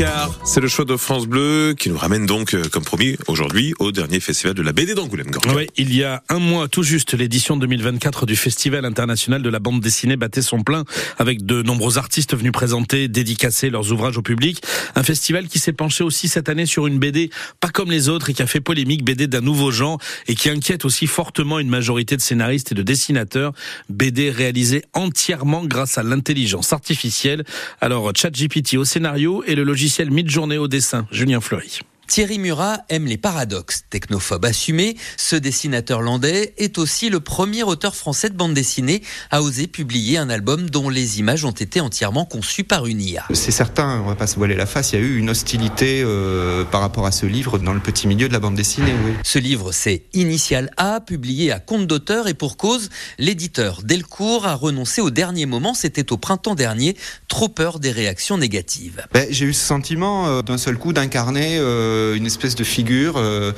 8h15, c'est le choix de France Bleu qui nous ramène donc, euh, comme promis, aujourd'hui au dernier festival de la BD d'Angoulême. Oui, il y a un mois tout juste, l'édition 2024 du Festival international de la bande dessinée battait son plein avec de nombreux artistes venus présenter, dédicacer leurs ouvrages au public. Un festival qui s'est penché aussi cette année sur une BD pas comme les autres et qui a fait polémique, BD d'un nouveau genre et qui inquiète aussi fortement une majorité de scénaristes et de dessinateurs. BD réalisée entièrement grâce à l'intelligence artificielle. Alors, ChatGPT au scénario et le logiciel Midjourney au dessin. Julien Fleury. Thierry Murat aime les paradoxes. Technophobe assumé, ce dessinateur landais est aussi le premier auteur français de bande dessinée à oser publier un album dont les images ont été entièrement conçues par une IA. C'est certain, on va pas se voiler la face, il y a eu une hostilité euh, par rapport à ce livre dans le petit milieu de la bande dessinée. Oui. Ce livre, c'est Initial A, publié à compte d'auteur et pour cause, l'éditeur Delcourt a renoncé au dernier moment, c'était au printemps dernier, trop peur des réactions négatives. Ben, J'ai eu ce sentiment euh, d'un seul coup d'incarner... Euh, une espèce de figure euh,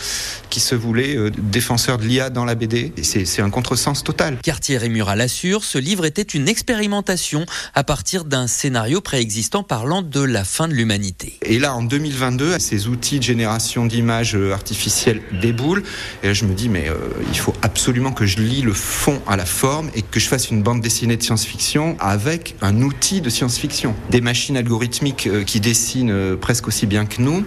qui se voulait euh, défenseur de l'IA dans la BD. C'est un contresens total. Cartier et Murat l'assure, ce livre était une expérimentation à partir d'un scénario préexistant parlant de la fin de l'humanité. Et là, en 2022, ces outils de génération d'images artificielles déboulent. Et là, je me dis, mais il faut absolument que je lis le fond à la forme et que je fasse une bande dessinée de science-fiction avec un outil de science-fiction. Des machines algorithmiques qui dessinent presque aussi bien que nous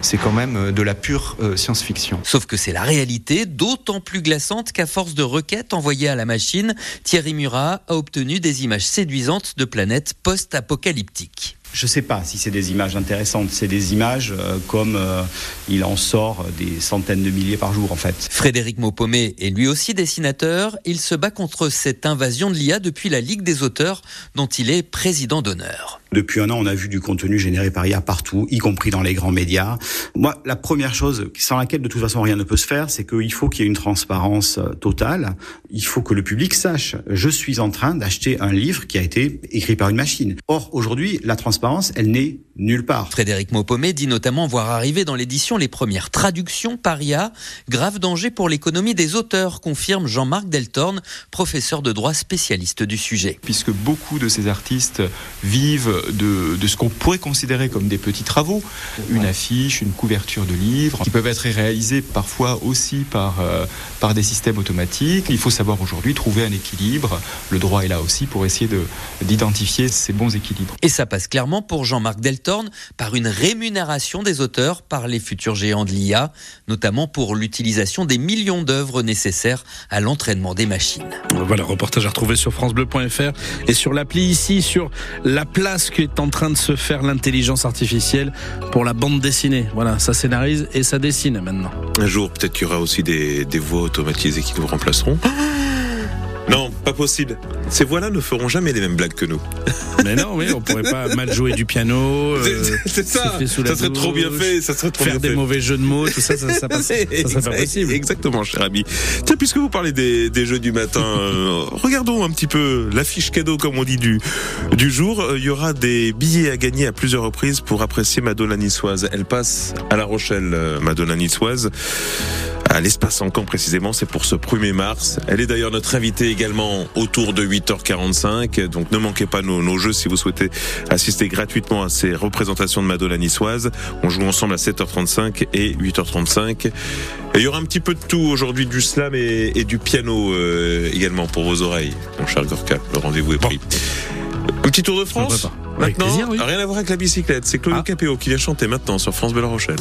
c'est quand même euh, de la pure euh, science-fiction. Sauf que c'est la réalité, d'autant plus glaçante qu'à force de requêtes envoyées à la machine, Thierry Murat a obtenu des images séduisantes de planètes post-apocalyptiques. Je ne sais pas si c'est des images intéressantes. C'est des images euh, comme euh, il en sort des centaines de milliers par jour en fait. Frédéric Maupomé est lui aussi dessinateur. Il se bat contre cette invasion de l'IA depuis la Ligue des auteurs dont il est président d'honneur. Depuis un an, on a vu du contenu généré par IA partout, y compris dans les grands médias. Moi, la première chose sans laquelle de toute façon rien ne peut se faire, c'est qu'il faut qu'il y ait une transparence euh, totale. Il faut que le public sache, je suis en train d'acheter un livre qui a été écrit par une machine. Or, aujourd'hui, la transparence elle n'est nulle part. Frédéric Maupomé dit notamment voir arriver dans l'édition les premières traductions par IA. Grave danger pour l'économie des auteurs, confirme Jean-Marc Deltorne, professeur de droit spécialiste du sujet. Puisque beaucoup de ces artistes vivent de, de ce qu'on pourrait considérer comme des petits travaux, une affiche, une couverture de livre, qui peuvent être réalisés parfois aussi par, euh, par des systèmes automatiques. Il faut savoir aujourd'hui trouver un équilibre. Le droit est là aussi pour essayer d'identifier ces bons équilibres. Et ça passe clairement pour Jean-Marc Deltorne par une rémunération des auteurs par les futurs géants de l'IA, notamment pour l'utilisation des millions d'œuvres nécessaires à l'entraînement des machines. Voilà, reportage à retrouver sur francebleu.fr et sur l'appli ici, sur la place qu'est en train de se faire l'intelligence artificielle pour la bande dessinée. Voilà, ça scénarise et ça dessine maintenant. Un jour, peut-être qu'il y aura aussi des, des voix automatisées qui nous remplaceront. Non, pas possible. Ces voix-là ne feront jamais les mêmes blagues que nous. Mais non, oui, on pourrait pas mal jouer du piano. Euh, c'est ça. Ça serait trop bien fait. Ça serait trop faire des mauvais jeux de mots, tout ça, ça, ça, passe, ça serait pas possible. Exactement, cher ami. Tiens, puisque vous parlez des, des jeux du matin, euh, regardons un petit peu l'affiche cadeau, comme on dit, du, du jour. Euh, il y aura des billets à gagner à plusieurs reprises pour apprécier Madonna Niçoise. Elle passe à La Rochelle, Madonna Niçoise à l'espace en camp précisément, c'est pour ce 1er mars. Elle est d'ailleurs notre invitée également autour de 8h45, donc ne manquez pas nos, nos, jeux si vous souhaitez assister gratuitement à ces représentations de Madonna niçoise. On joue ensemble à 7h35 et 8h35. Et il y aura un petit peu de tout aujourd'hui, du slam et, et du piano euh, également pour vos oreilles, mon cher Gorka. Le rendez-vous est pris. Un petit tour de France Maintenant, plaisir, oui. rien à voir avec la bicyclette. C'est Claude ah. Capéo qui vient chanter maintenant sur France Belle Rochelle.